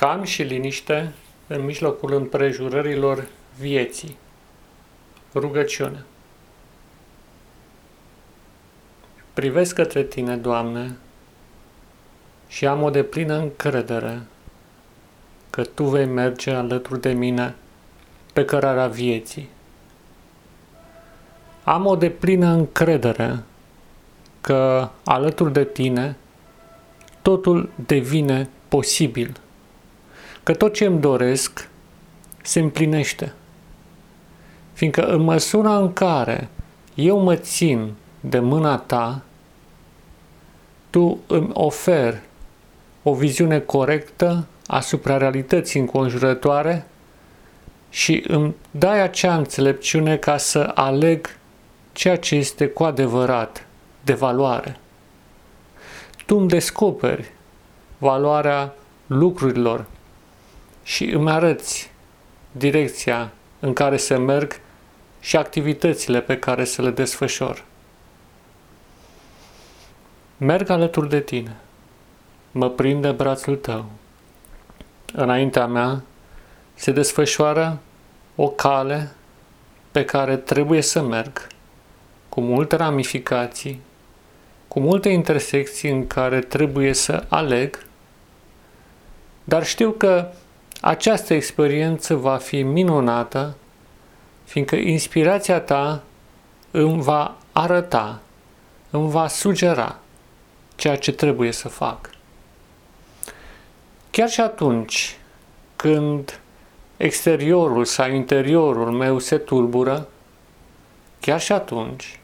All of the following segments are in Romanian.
calm și liniște în mijlocul împrejurărilor vieții. Rugăciune. Privesc către Tine, Doamne, și am o deplină încredere că Tu vei merge alături de mine pe cărarea vieții. Am o deplină încredere că alături de Tine totul devine posibil – că tot ce îmi doresc se împlinește. Fiindcă în măsura în care eu mă țin de mâna ta, tu îmi oferi o viziune corectă asupra realității înconjurătoare și îmi dai acea înțelepciune ca să aleg ceea ce este cu adevărat de valoare. Tu îmi descoperi valoarea lucrurilor și îmi arăți direcția în care să merg și activitățile pe care să le desfășor. Merg alături de tine, mă prinde brațul tău. Înaintea mea se desfășoară o cale pe care trebuie să merg, cu multe ramificații, cu multe intersecții în care trebuie să aleg, dar știu că această experiență va fi minunată, fiindcă inspirația ta îmi va arăta, îmi va sugera ceea ce trebuie să fac. Chiar și atunci când exteriorul sau interiorul meu se tulbură, chiar și atunci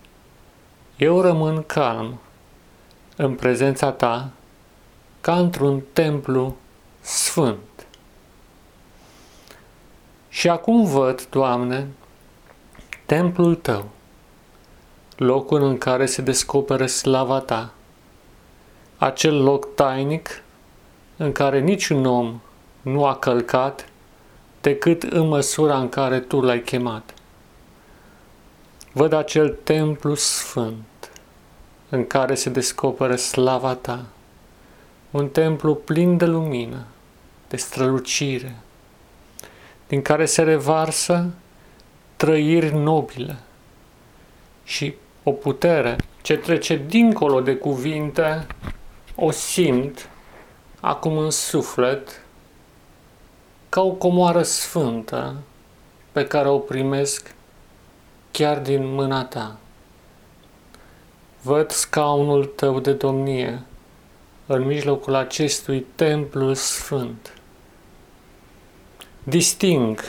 eu rămân calm în prezența ta ca într-un templu sfânt. Și acum văd, Doamne, templul Tău, locul în care se descoperă slava Ta, acel loc tainic în care niciun om nu a călcat decât în măsura în care Tu l-ai chemat. Văd acel templu sfânt în care se descoperă slava Ta, un templu plin de lumină, de strălucire, din care se revarsă trăiri nobile și o putere ce trece dincolo de cuvinte, o simt acum în suflet ca o comoară sfântă pe care o primesc chiar din mâna ta. Văd scaunul tău de domnie în mijlocul acestui templu sfânt disting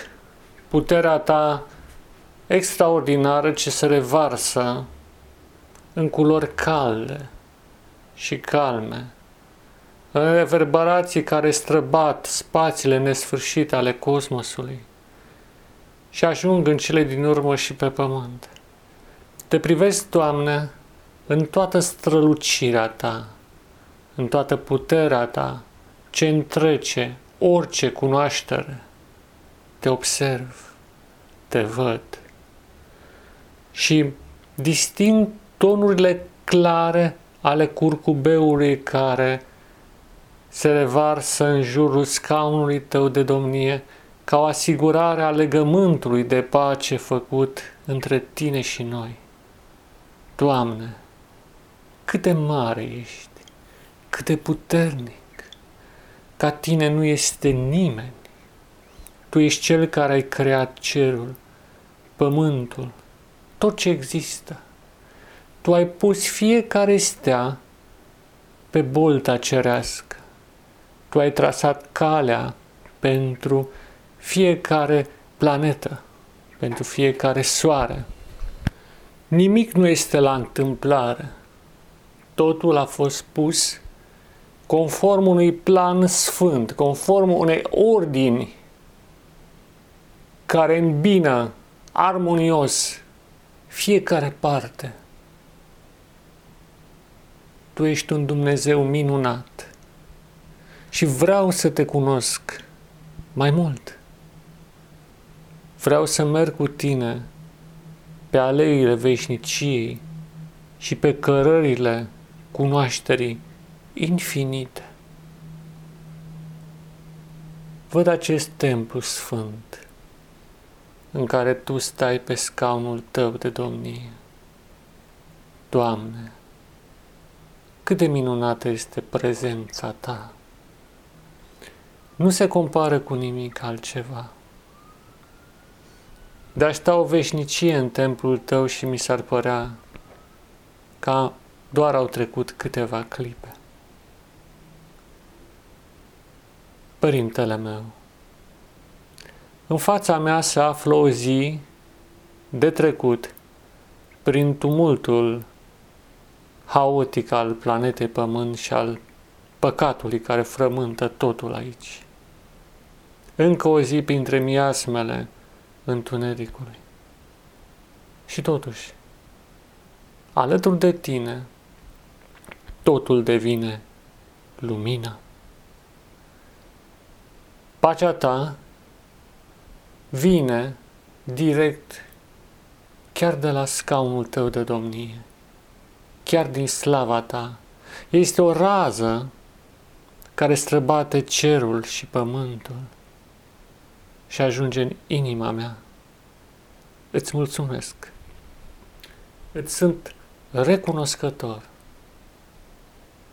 puterea ta extraordinară ce se revarsă în culori calde și calme, în reverberații care străbat spațiile nesfârșite ale cosmosului și ajung în cele din urmă și pe pământ. Te privesc, Doamne, în toată strălucirea Ta, în toată puterea Ta, ce întrece orice cunoaștere, te observ, te văd și disting tonurile clare ale curcubeului care se revarsă în jurul scaunului tău de domnie ca o asigurare a legământului de pace făcut între tine și noi. Doamne, cât de mare ești, cât de puternic, ca tine nu este nimeni. Tu ești Cel care ai creat cerul, pământul, tot ce există. Tu ai pus fiecare stea pe bolta cerească. Tu ai trasat calea pentru fiecare planetă, pentru fiecare soare. Nimic nu este la întâmplare. Totul a fost pus conform unui plan sfânt, conform unei ordini care îmbină armonios fiecare parte. Tu ești un Dumnezeu minunat și vreau să te cunosc mai mult. Vreau să merg cu tine pe aleile veșniciei și pe cărările cunoașterii infinite. Văd acest templu sfânt în care Tu stai pe scaunul Tău de domnie. Doamne, cât de minunată este prezența Ta! Nu se compară cu nimic altceva. De-aș sta o veșnicie în templul Tău și mi s-ar părea ca doar au trecut câteva clipe. Părintele meu, în fața mea se află o zi de trecut prin tumultul haotic al planetei Pământ și al păcatului care frământă totul aici. Încă o zi printre miasmele întunericului. Și totuși, alături de tine, totul devine lumină. Pacea ta vine direct chiar de la scaunul tău de domnie, chiar din slava ta. Este o rază care străbate cerul și pământul și ajunge în inima mea. Îți mulțumesc. Îți sunt recunoscător.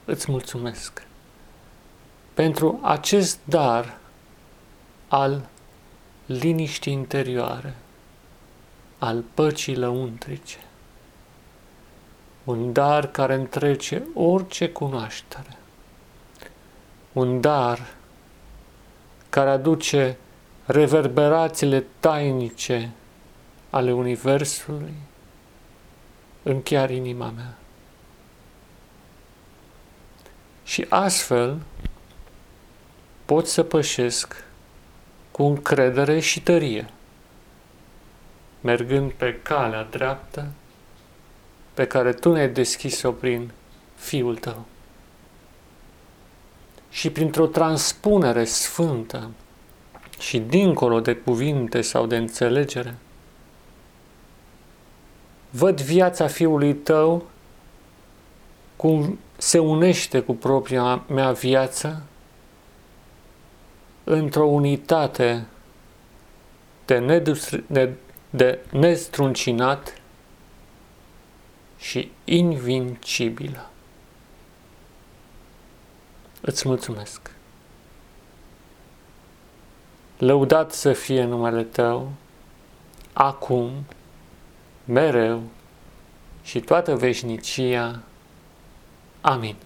Îți mulțumesc pentru acest dar al liniștii interioare, al păcii lăuntrice. Un dar care întrece orice cunoaștere. Un dar care aduce reverberațiile tainice ale Universului în chiar inima mea. Și astfel pot să pășesc cu încredere și tărie, mergând pe calea dreaptă pe care Tu ne-ai deschis-o prin Fiul Tău. Și printr-o transpunere sfântă și dincolo de cuvinte sau de înțelegere, văd viața Fiului Tău cum se unește cu propria mea viață într-o unitate de, nedustri, de, de nestruncinat și invincibilă. Îți mulțumesc. Lăudat să fie numele Tău, acum, mereu și toată veșnicia. Amin.